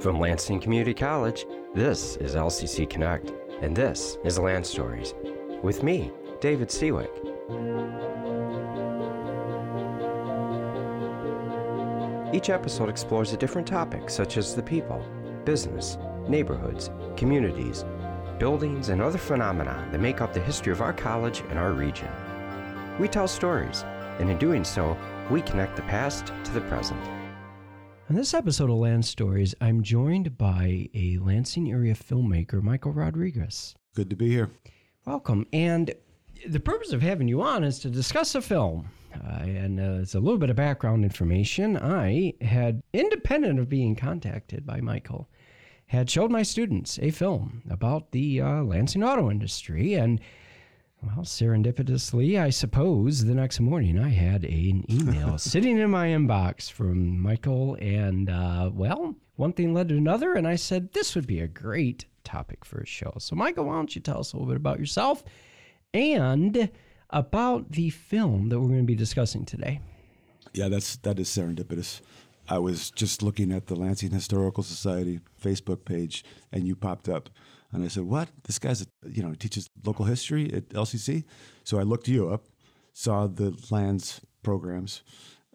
From Lansing Community College, this is LCC Connect, and this is Land Stories with me, David Seawick. Each episode explores a different topic, such as the people, business, neighborhoods, communities, buildings, and other phenomena that make up the history of our college and our region. We tell stories, and in doing so, we connect the past to the present. On this episode of Land Stories, I'm joined by a Lansing area filmmaker, Michael Rodriguez. Good to be here. Welcome. And the purpose of having you on is to discuss a film. Uh, and uh, it's a little bit of background information. I had, independent of being contacted by Michael, had showed my students a film about the uh, Lansing auto industry. And well, serendipitously, I suppose the next morning I had an email sitting in my inbox from Michael, and uh, well, one thing led to another, and I said this would be a great topic for a show. So, Michael, why don't you tell us a little bit about yourself and about the film that we're going to be discussing today? Yeah, that's that is serendipitous. I was just looking at the Lansing Historical Society Facebook page, and you popped up. And I said, "What? This guy's, a, you know, teaches local history at LCC." So I looked you up, saw the lands programs,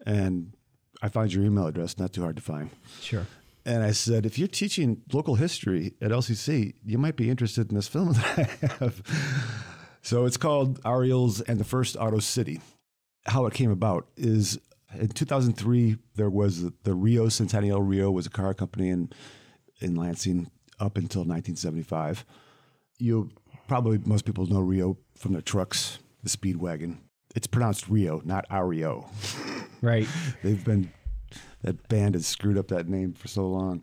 and I found your email address. Not too hard to find. Sure. And I said, if you're teaching local history at LCC, you might be interested in this film that I have. So it's called R.E. Olds and the First Auto City. How it came about is in 2003, there was the REO Centennial. REO was a car company in, in Lansing up until 1975. You probably, most people know REO from the trucks, the Speedwagon. It's pronounced Rio, not Ario. Right. They've been that band has screwed up that name for so long.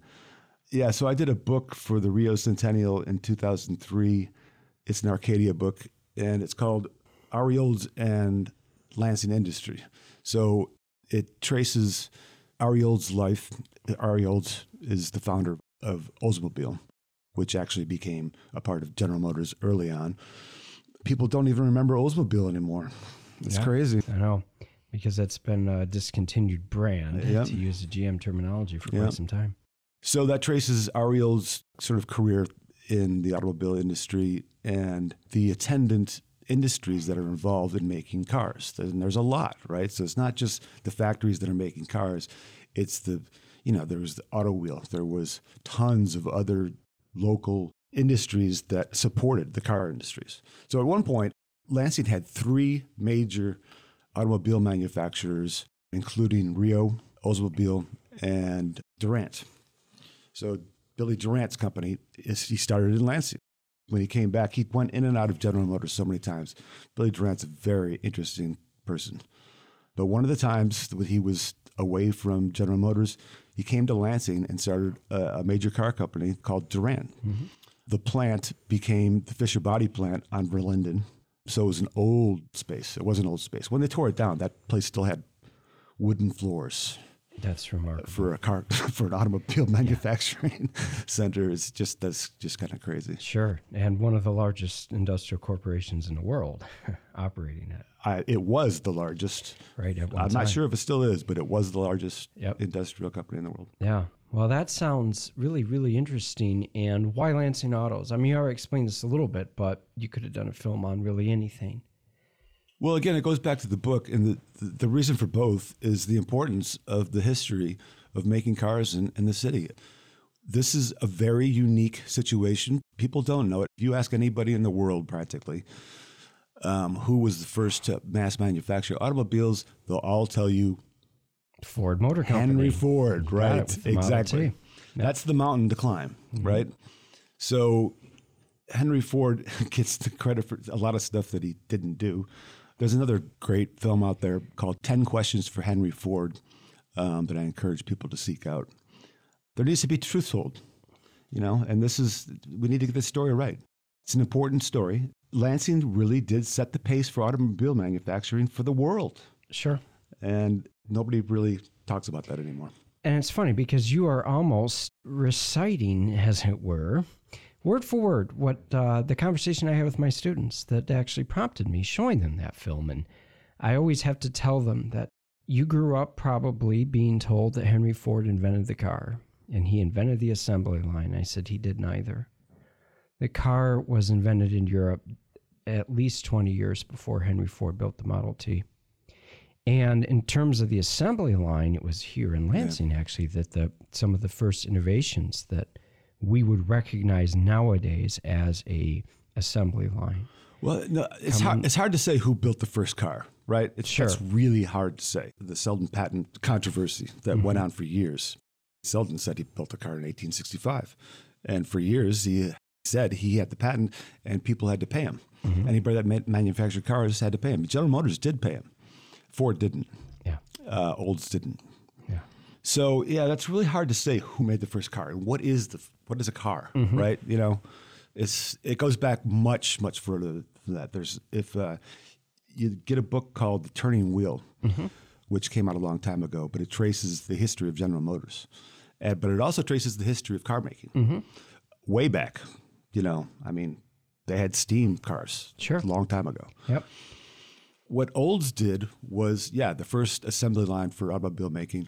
Yeah, so I did a book for the REO Centennial in 2003. It's an Arcadia book, and it's called R.E. Olds and Lansing Industry. So it traces R.E. Olds' life. R.E. Olds is the founder of Oldsmobile, which actually became a part of General Motors early on. People don't even remember Oldsmobile anymore. It's Yeah. crazy. I know, because that's been a discontinued brand, Yep. to use the GM terminology, for Yep. quite some time. So that traces R.E. Olds's sort of career in the automobile industry and the attendant industries that are involved in making cars. And there's a lot, right? So it's not just the factories that are making cars. It's the, you know, there was the auto wheel. There was tons of other local industries that supported the car industries. So at one point, Lansing had three major automobile manufacturers, including REO, Oldsmobile, and Durant. So Billy Durant's company he started in Lansing. When he came back, he went in and out of General Motors so many times. Billy Durant's a very interesting person. But one of the times that he was away from General Motors, he came to Lansing and started a, a major car company called Durant. Mm-hmm. The plant became the Fisher Body plant on Verlinden. So it was an old space. It was an old space. When they tore it down, that place still had wooden floors That's remarkable. for a car for an automobile manufacturing center is just that's just kind of crazy. Sure. And one of the largest industrial corporations in the world operating it, I, it was the largest. right? I'm time. not sure if it still is, but it was the largest Yep. industrial company in the world. Yeah. Well, that sounds really, really interesting. And why Lansing Autos? I mean, you already explained this a little bit, but you could have done a film on really anything. Well, again, it goes back to the book, and the, the, the reason for both is the importance of the history of making cars in, in the city. This is a very unique situation. People don't know it. If you ask anybody in the world, practically, um, who was the first to mass manufacture automobiles, they'll all tell you Ford Motor Company. Henry Ford, right? with the Model Exactly. T. That's the mountain to climb, Mm-hmm. right? So Henry Ford gets the credit for a lot of stuff that he didn't do. There's another great film out there called 10 Questions for Henry Ford um, that I encourage people to seek out. There needs to be truth told, you know, and this is, we need to get this story right. It's an important story. Lansing really did set the pace for automobile manufacturing for the world. Sure. And nobody really talks about that anymore. And it's funny because you are almost reciting, as it were, word for word, what uh, the conversation I had with my students that actually prompted me showing them that film. And I always have to tell them that you grew up probably being told that Henry Ford invented the car. and he invented the assembly line. I said he did neither. The car was invented in Europe at least 20 years before Henry Ford built the Model T. And in terms of the assembly line, it was here in Lansing actually that the some of the first innovations that we would recognize nowadays as a assembly line. Well, no, it's hard, it's hard to say who built the first car, right? It's, Sure. It's really hard to say. The Selden patent controversy that went on for years. Selden said he built a car in 1865. And for years, he said he had the patent and people had to pay him. Anybody that ma- manufactured cars had to pay him. General Motors did pay him. Ford didn't. Yeah. Uh, Olds didn't. Yeah. So yeah, that's really hard to say who made the first car and what is the what is a car, mm-hmm. right? You know, it's it goes back much much further than that. There's if uh, you get a book called The Turning Wheel, mm-hmm. which came out a long time ago, but it traces the history of General Motors, and, but it also traces the history of car making mm-hmm. way back. You know, I mean, they had steam cars Sure. a long time ago Yep. what Olds did was, yeah, the first assembly line for automobile making,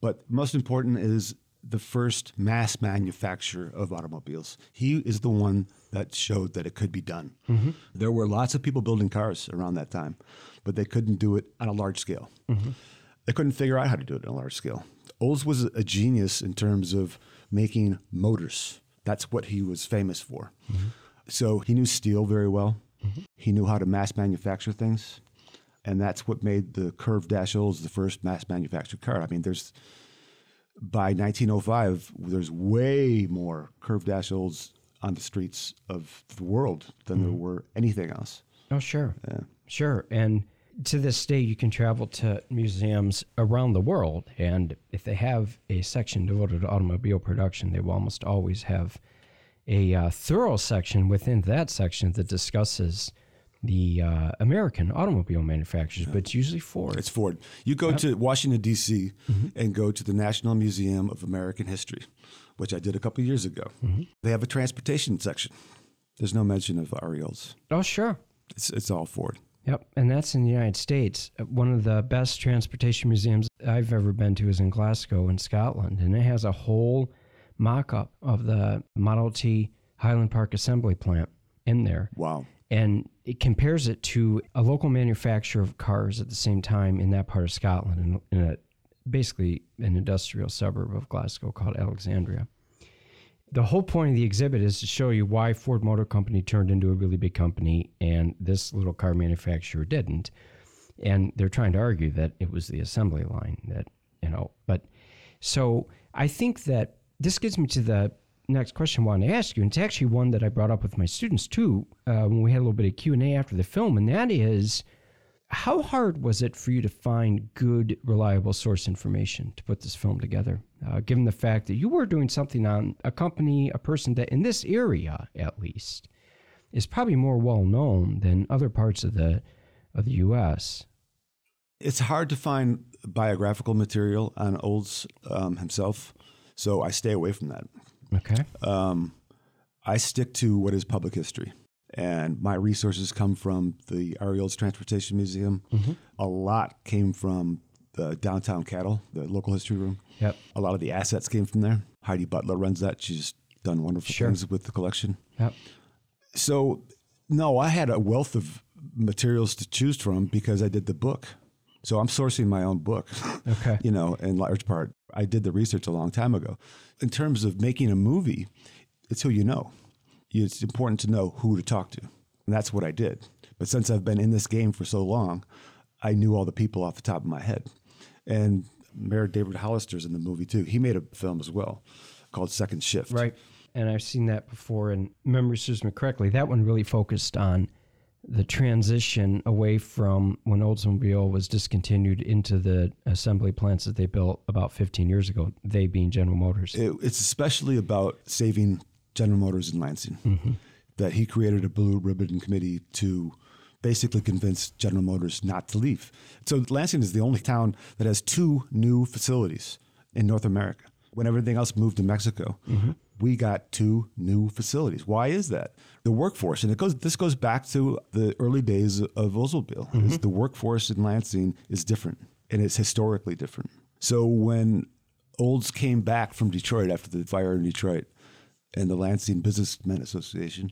but most important is the first mass manufacturer of automobiles. He is the one that showed that it could be done. Mm-hmm. There were lots of people building cars around that time, but they couldn't do it on a large scale. Mm-hmm. They couldn't figure out how to do it on a large scale. Olds was a genius in terms of making motors. That's what he was famous for. Mm-hmm. So he knew steel very well. He knew how to mass manufacture things. And that's what made the Curved Dash Olds the first mass manufactured car. I mean, there's by 1905, there's way more curved Olds on the streets of the world than there were anything else. Oh, sure. Sure. And to this day, you can travel to museums around the world. And if they have a section devoted to automobile production, they will almost always have a uh, thorough section within that section that discusses the uh, American automobile manufacturers, but it's usually Ford. It's Ford. You go to Washington, D.C., and go to the National Museum of American History, which I did a couple years ago. They have a transportation section. There's no mention of R.E. Olds. oh, sure. It's, it's all Ford. Yep, and that's in the United States. Uh, One of the best transportation museums I've ever been to is in Glasgow, in Scotland, and it has a whole mock-up of the Model T Highland Park assembly plant in there, Wow. And it compares it to a local manufacturer of cars at the same time in that part of Scotland, in, in a basically an industrial suburb of Glasgow called Alexandria. The whole point of the exhibit is to show you why Ford Motor Company turned into a really big company and this little car manufacturer didn't. And they're trying to argue that it was the assembly line that, you know, but so I think that this gets me to the next question I wanted to ask you. And it's actually one that I brought up with my students too uh, when we had a little bit of Q&A after the film. And that is, how hard was it for you to find good, reliable source information to put this film together, uh, given the fact that you were doing something on a company, a person that in this area at least is probably more well known than other parts of the of the U.S. It's hard to find biographical material on Olds um, himself, so I stay away from that. Okay. Um, I stick to what is public history. And my resources come from the R.E. Olds Transportation Museum. A lot came from the downtown CADL, the local history room. Yep. A lot of the assets came from there. Heidi Butler runs that. She's done wonderful Sure. things with the collection. Yep. So, no, I had a wealth of materials to choose from because I did the book. So I'm sourcing my own book. Okay. you know, in large part, I did the research a long time ago. In terms of making a movie, it's who you know. It's important to know who to talk to. And that's what I did. But since I've been in this game for so long, I knew all the people off the top of my head. And Mayor David Hollister's in the movie too. He made a film as well called Second Shift. Right. And I've seen that before, and memory serves me correctly. That one really focused on the transition away from when Oldsmobile was discontinued into the assembly plants that they built about 15 years ago, they being General Motors. It, it's especially about saving General Motors in Lansing. Mm-hmm. That he created a blue ribbon committee to basically convince General Motors not to leave. So Lansing is the only town that has two new facilities in North America. When everything else moved to Mexico, Mm-hmm. we got two new facilities. Why is that? The workforce, and it goes. This goes back to the early days of Oldsmobile. Mm-hmm. The workforce in Lansing is different, and it's historically different. So when Olds came back from Detroit after the fire in Detroit, and the Lansing Businessmen Association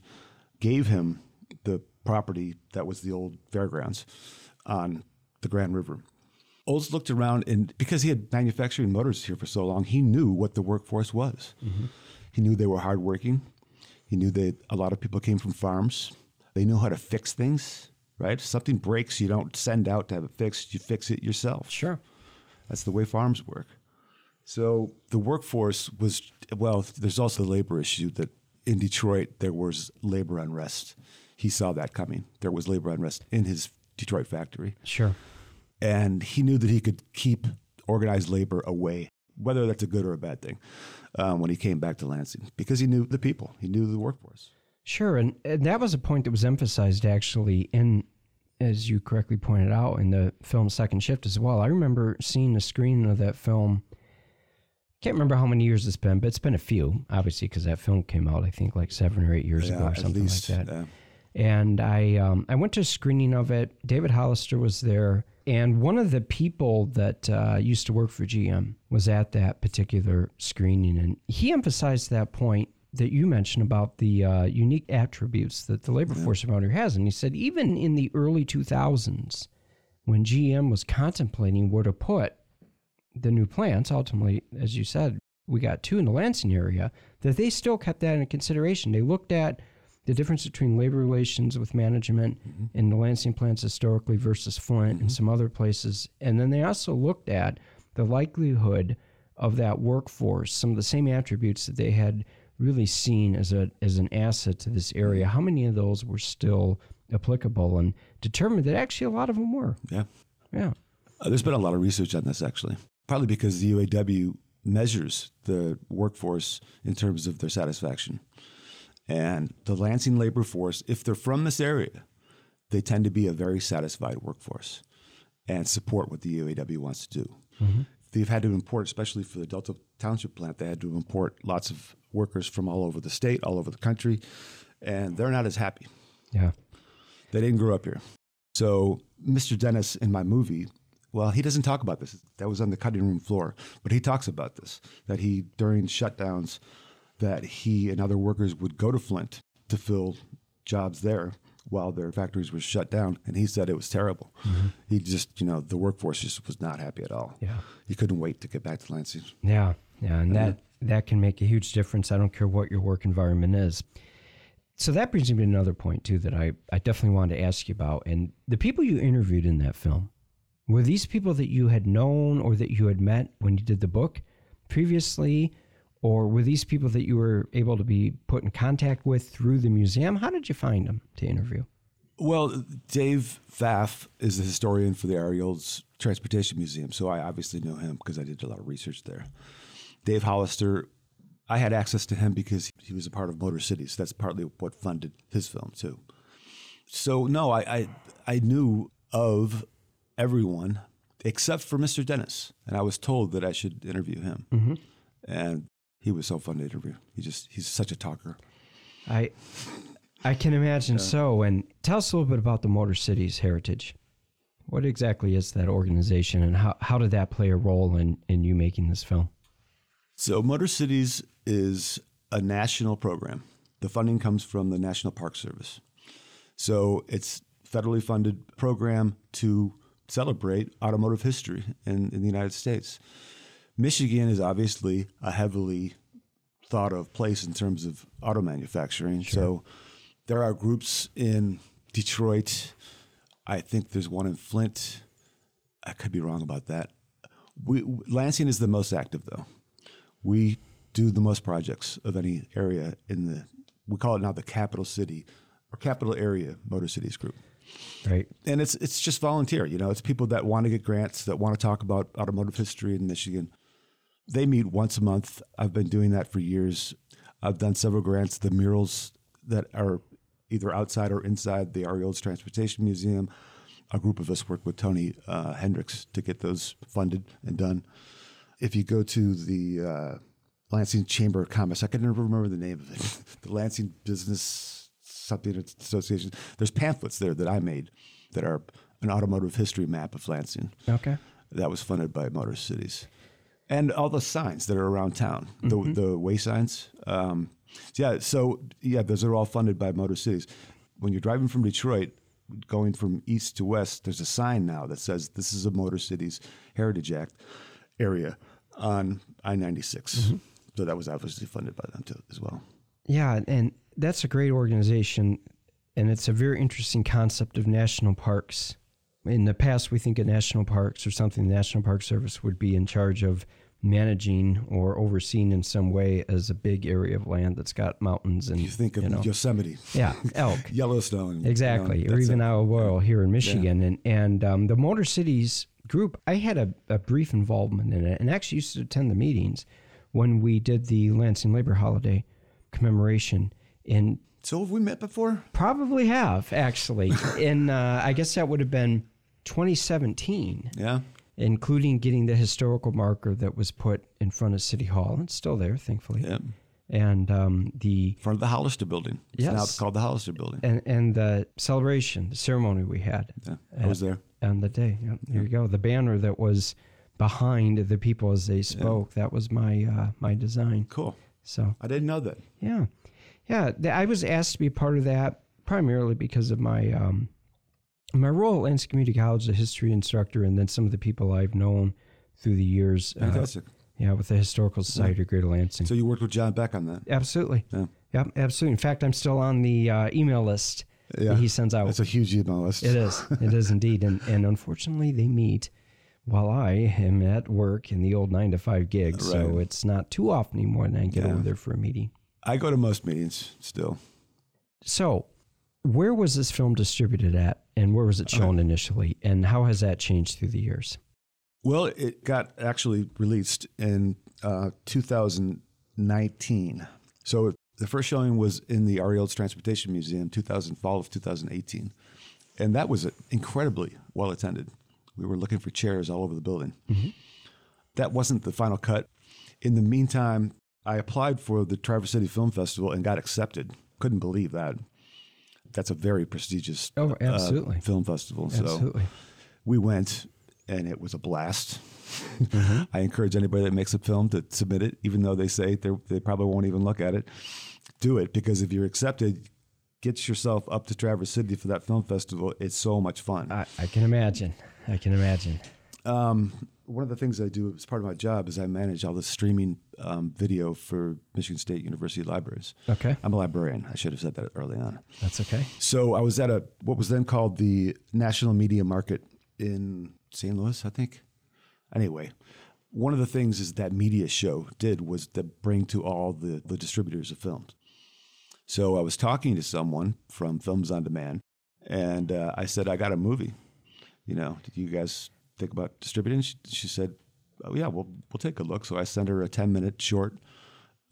gave him the property that was the old fairgrounds on the Grand River. Olds looked around, and because he had manufacturing motors here for so long, he knew what the workforce was. Mm-hmm. He knew they were hardworking. He knew that a lot of people came from farms. They knew how to fix things, right? If something breaks, you don't send out to have it fixed, you fix it yourself. Sure. That's the way farms work. So the workforce was, well, there's also the labor issue that in Detroit there was labor unrest. He saw that coming. There was labor unrest in his Detroit factory. Sure. And he knew that he could keep organized labor away, whether that's a good or a bad thing, um, when he came back to Lansing, because he knew the people, he knew the workforce. Sure, and, and that was a point that was emphasized actually in, as you correctly pointed out, in the film Second Shift as well. I remember seeing a screening of that film. Can't remember how many years it's been, but it's been a few, obviously, because that film came out, I think, like seven or eight years ago or something least, like that. uh, and I um, I went to a screening of it. David Hollister was there, and one of the people that uh, used to work for GM was at that particular screening, and he emphasized that point that you mentioned about the uh, unique attributes that the labor force around here has, and he said even in the early 2000s, when GM was contemplating where to put the new plants, ultimately, as you said, we got two in the Lansing area, that they still kept that into consideration. They looked at the difference between labor relations with management mm-hmm. in the Lansing plants historically versus Flint and mm-hmm. some other places. And then they also looked at the likelihood of that workforce, some of the same attributes that they had really seen as a as an asset to this area. Mm-hmm. How many of those were still applicable and determined that actually a lot of them were. yeah. Yeah. Uh, there's been a lot of research on this actually, partly because the UAW measures the workforce in terms of their satisfaction. And the Lansing labor force, if they're from this area, they tend to be a very satisfied workforce and support what the UAW wants to do. Mm-hmm. They've had to import, especially for the Delta Township plant, they had to import lots of workers from all over the state, all over the country, and they're not as happy. Yeah. They didn't grow up here. So Mr. Dennis in my movie, well, he doesn't talk about this. That was on the cutting room floor, but he talks about this. That he during shutdowns, that he and other workers would go to Flint to fill jobs there while their factories were shut down, and he said it was terrible. Mm-hmm. He just, you know, the workforce just was not happy at all. Yeah. he couldn't wait to get back to Lansing. Yeah, yeah, and that that can make a huge difference. I don't care what your work environment is. So that brings me to another point too that I I definitely wanted to ask you about. And the people you interviewed in that film were these people that you had known or that you had met when you did the book previously, or were these people that you were able to be put in contact with through the museum? How did you find them to interview? Well, Dave Pfaff is the historian for the R.E. Olds Transportation Museum, so I obviously know him because I did a lot of research there. Dave Hollister, I had access to him because he was a part of Motor City, so that's partly what funded his film too. So no, I I, I knew of everyone except for Mr. Dennis, and I was told that I should interview him, mm-hmm. and he was so fun to interview. He just he's such a talker. I I can imagine so. And tell us a little bit about the Motor Cities heritage. What exactly is that organization, and how, how did that play a role in, in you making this film? So, Motor Cities is a national program. The funding comes from the National Park Service. So, it's federally funded program to celebrate automotive history in, in the United States. Michigan is obviously a heavily thought of place in terms of auto manufacturing. So, there are groups in Detroit. I think there's one in Flint. I could be wrong about that. We, Lansing is the most active, though we do the most projects of any area in the we call it now the capital city or capital area motor cities group Right. and it's it's just volunteer you know it's people that want to get grants that want to talk about automotive history in michigan they meet once a month i've been doing that for years i've done several grants the murals that are either outside or inside the R.E. Olds Transportation Museum. A group of us worked with Tony uh, Hendricks to get those funded and done if you go to the uh, Lansing Chamber of Commerce, I can never remember the name of it. the Lansing Business something Association. There's pamphlets there that I made that are an automotive history map of Lansing. Okay. That was funded by Motor Cities. And all the signs that are around town, the the way signs. Um, yeah, so yeah, those are all funded by Motor Cities. When you're driving from Detroit, going from east to west, there's a sign now that says this is a Motor Cities Heritage Act area on I-96. So that was obviously funded by them too as well. Yeah, and that's a great organization, and it's a very interesting concept of national parks. In the past, we think of national parks or something the National Park Service would be in charge of managing or overseeing in some way as a big area of land that's got mountains and You think of know, Yosemite, yeah, elk. Yellowstone, you Exactly, know, or even. Isle Royale here in Michigan, and and um, the Motor Cities group. I had a, a brief involvement in it, and actually used to attend the meetings when we did the Lansing Labor Holiday commemoration. in. So have we met before? probably have actually, in uh, I guess that would have been 2017, Yeah. including getting the historical marker that was put in front of City Hall. It's still there, thankfully, Yeah. and um, the In front of the Hollister building. It's now Yes. called the Hollister building. and and the celebration, the ceremony we had. Yeah. I was there. on the day. Yeah, there you go. The banner that was behind the people as they spoke. That was my uh, my design. Cool. So I didn't know that. yeah, yeah. I was asked to be part of that primarily because of my um, my role at Lansing Community College, as a history instructor, and then some of the people I've known through the years. uh, Fantastic. yeah, with the Historical Society of Greater Lansing. So you worked with John Beck on that. absolutely. Yeah. Yep, absolutely. In fact, I'm still on the uh, email list Yeah. that he sends out. It's a huge email list. It is. It is indeed. And and unfortunately, they meet while I am at work in the old nine to five gig. So it's not too often anymore that I get Yeah. over there for a meeting. I go to most meetings still. So, where was this film distributed at, and where was it shown initially, and how has that changed through the years? Well, it got actually released in uh, 2019. So the first showing was in the R.E. Olds Transportation Museum, 2000 fall of 2018, and that was incredibly well attended. We were looking for chairs all over the building. That wasn't the final cut. In the meantime, I applied for the Traverse City Film Festival and got accepted. Couldn't believe that. That's a very prestigious Oh, uh, film festival. So we went and it was a blast. Mm-hmm. I encourage anybody that makes a film to submit it, even though they say they they probably won't even look at it. Do it because if you're accepted, get yourself up to Traverse City for that film festival. It's so much fun. I, I can imagine. I can imagine. Um, one of the things I do as part of my job is I manage all the streaming um, video for Michigan State University libraries. Okay. I'm a librarian. I should have said that early on. That's okay. So I was at a what was then called the National Media Market in St. Louis, I think. Anyway, one of the things is that media show did was to bring to all the, the distributors of films. So I was talking to someone from Films on Demand, and uh, I said, I got a movie. You know, did you guys think about distributing? She, she said, Oh yeah, we'll we'll take a look. So I sent her a ten minute short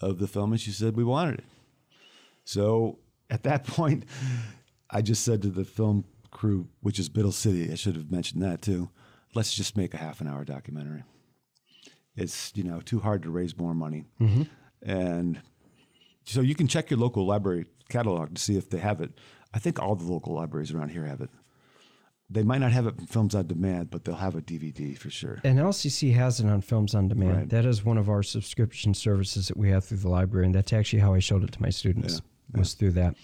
of the film, and she said we wanted it. So at that point, I just said to the film crew, which is Biddle City, I should have mentioned that too. Let's just make a half an hour documentary. It's you know too hard to raise more money, mm-hmm. and so you can check your local library catalog to see if they have it. I think all the local libraries around here have it. They might not have it in Films on Demand, but they'll have a DVD for sure. And LCC has it on Films on Demand. Right. That is one of our subscription services that we have through the library, and that's actually how I showed it to my students. Was through that.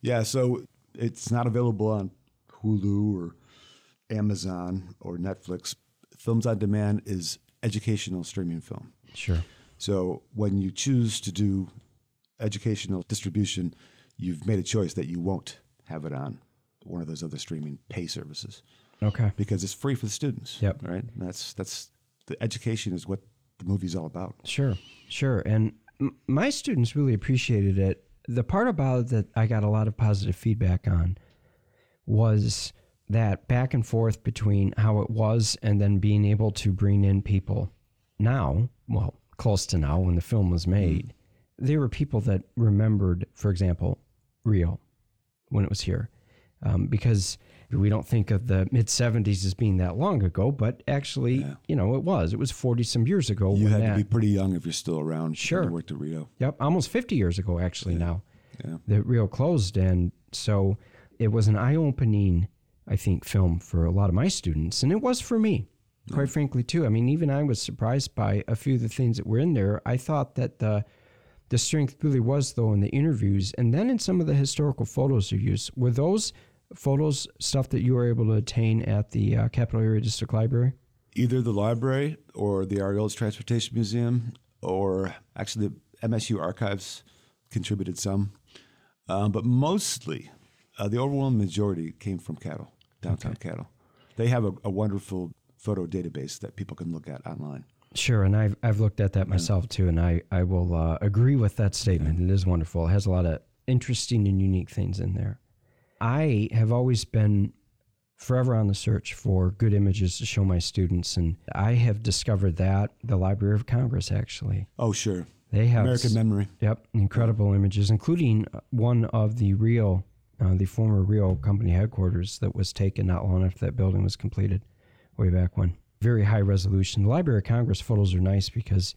Yeah, so it's not available on Hulu or Amazon or Netflix. Films on Demand is educational streaming film. Sure. So when you choose to do educational distribution, you've made a choice that you won't have it on one of those other streaming pay services Okay. because it's free for the students. Yep. Right. And that's that's the education is what the movie's all about. Sure, sure. And m- my students really appreciated it. The part about it that I got a lot of positive feedback on was that back and forth between how it was and then being able to bring in people now, well, close to now when the film was mm-hmm. made. There were people that remembered, for example, REO when it was here. Um, because we don't think of the mid 70s as being that long ago, but actually, Yeah. you know, it was. It was 40 some years ago You had that. to be pretty young if you're still around. Sure. worked at REO. Yep, almost 50 years ago, actually, now Yeah. that REO closed. And so it was an eye opening, I think, film for a lot of my students. And it was for me. quite frankly, too. I mean, even I was surprised by a few of the things that were in there. I thought that the the strength really was though in the interviews, and then in some of the historical photos you used. Were those photos stuff that you were able to attain at the uh, Capital Area District Library? Either the library or the R.E. Olds Transportation Museum, or actually the MSU archives contributed some, um, but mostly uh, the overwhelming majority came from CADL, downtown CADL. They have a, a wonderful photo database that people can look at online. Sure, and I've I've looked at that myself too, and I I will uh, agree with that statement. It is wonderful. It has a lot of interesting and unique things in there. I have always been forever on the search for good images to show my students, and I have discovered that the Library of Congress actually Oh, sure. they have American s- Memory. Yep, incredible images, including uh, one of the real, uh, the former REO company headquarters that was taken not long after that building was completed, way back when. Very high resolution. The Library of Congress photos are nice because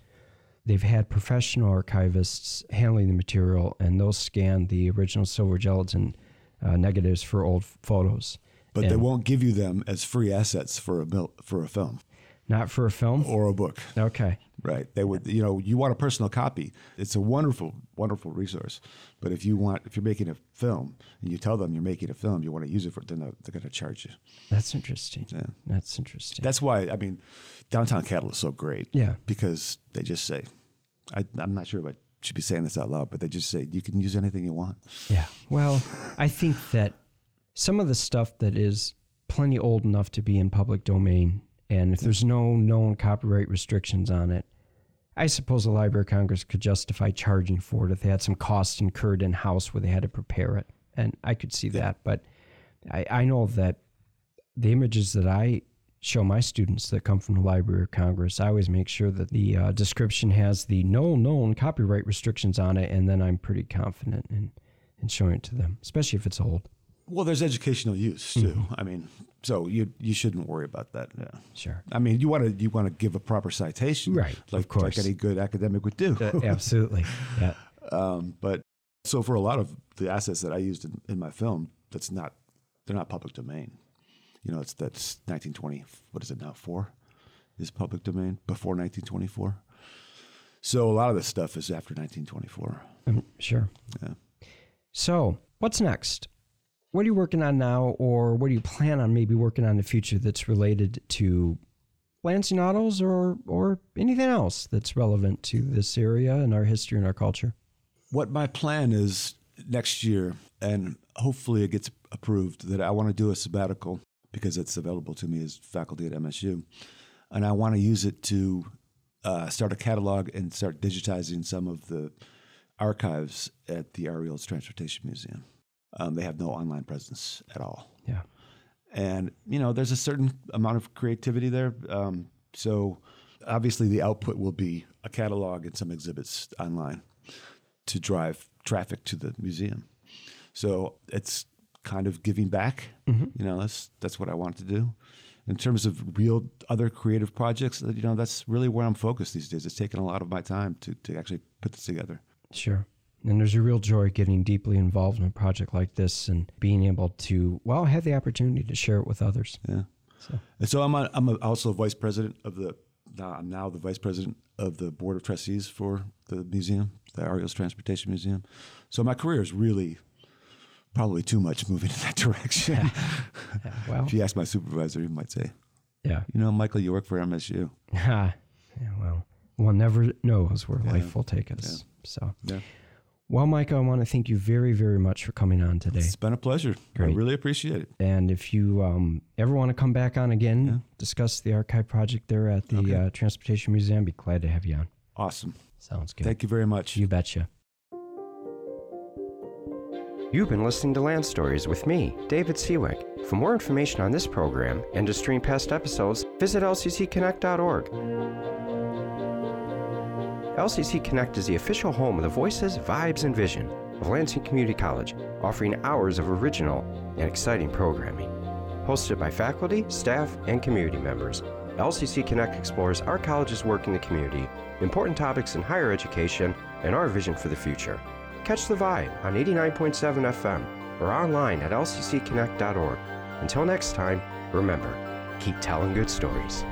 they've had professional archivists handling the material, and they'll scan the original silver gelatin uh, negatives for old photos. But they won't give you them as free assets for a mil- for a film Not for a film. or a book. Okay. Right. They would, you know, you want a personal copy. It's a wonderful, wonderful resource. But if you want, if you're making a film and you tell them you're making a film, you want to use it for, then they're, they're going to charge you. That's interesting. Yeah. That's interesting. That's why, I mean, Downtown CADL is so great. Yeah. Because they just say, I, I'm not sure I should be saying this out loud, but they just say, you can use anything you want. Yeah. Well, I think that some of the stuff that is plenty old enough to be in public domain, and if there's no known copyright restrictions on it, I suppose the Library of Congress could justify charging for it if they had some costs incurred in house where they had to prepare it. And I could see that. But I, I know that the images that I show my students that come from the Library of Congress, I always make sure that the uh, description has the no known copyright restrictions on it, and then I'm pretty confident in, in showing it to them, especially if it's old. Well, there's educational use too. I mean, so you you shouldn't worry about that. Yeah. Sure. I mean, you want to you want to give a proper citation, Right, of Like course. like any good academic would do. Uh, absolutely. Yeah. Um, but so for a lot of the assets that I used in, in my film, that's not they're not public domain. You know, it's that's 1920. What is it now? Four is public domain before 1924. So a lot of this stuff is after 1924. Um, sure. Yeah. So, what's next? What are you working on now, or what do you plan on maybe working on in the future that's related to Lansing Autos or, or anything else that's relevant to this area and our history and our culture? What my plan is next year, and hopefully it gets approved, that I want to do a sabbatical because it's available to me as faculty at MSU, and I want to use it to uh, start a catalog and start digitizing some of the archives at the R.E. Olds Transportation Museum. Um, they have no online presence at all Yeah. and you know there's a certain amount of creativity there um, so obviously the output will be a catalog and some exhibits online to drive traffic to the museum so it's kind of giving back mm-hmm. you know that's that's what i want to do in terms of real other creative projects you know that's really where i'm focused these days it's taken a lot of my time to, to actually put this together Sure. And there's a real joy getting deeply involved in a project like this and being able to, well, have the opportunity to share it with others. Yeah. So. And so I'm a, I'm a, also vice president of the now I'm now the vice president of the board of trustees for the museum, the R.E. Olds Transportation Museum. So my career is really probably too much moving in that direction. Yeah, well, if you ask my supervisor, he might say, yeah. "You know, Michael, you work for MSU." yeah, well, one never knows where life will take us. So, Yeah. well, Michael, I want to thank you very, very much for coming on today. It's been a pleasure. Great. I really appreciate it. And if you um, ever want to come back on again, discuss the archive project there at the uh, Transportation Museum, I'd be glad to have you on. Awesome. Sounds good. Thank you very much. You betcha. You've been listening to Land Stories with me, David Seawick. For more information on this program and to stream past episodes, visit lccconnect.org. LCC Connect is the official home of the voices, vibes, and vision of Lansing Community College, offering hours of original and exciting programming. Hosted by faculty, staff, and community members, LCC Connect explores our college's work in the community, important topics in higher education, and our vision for the future. Catch the vibe on 89.7 FM or online at lccconnect.org. Until next time, remember, keep telling good stories.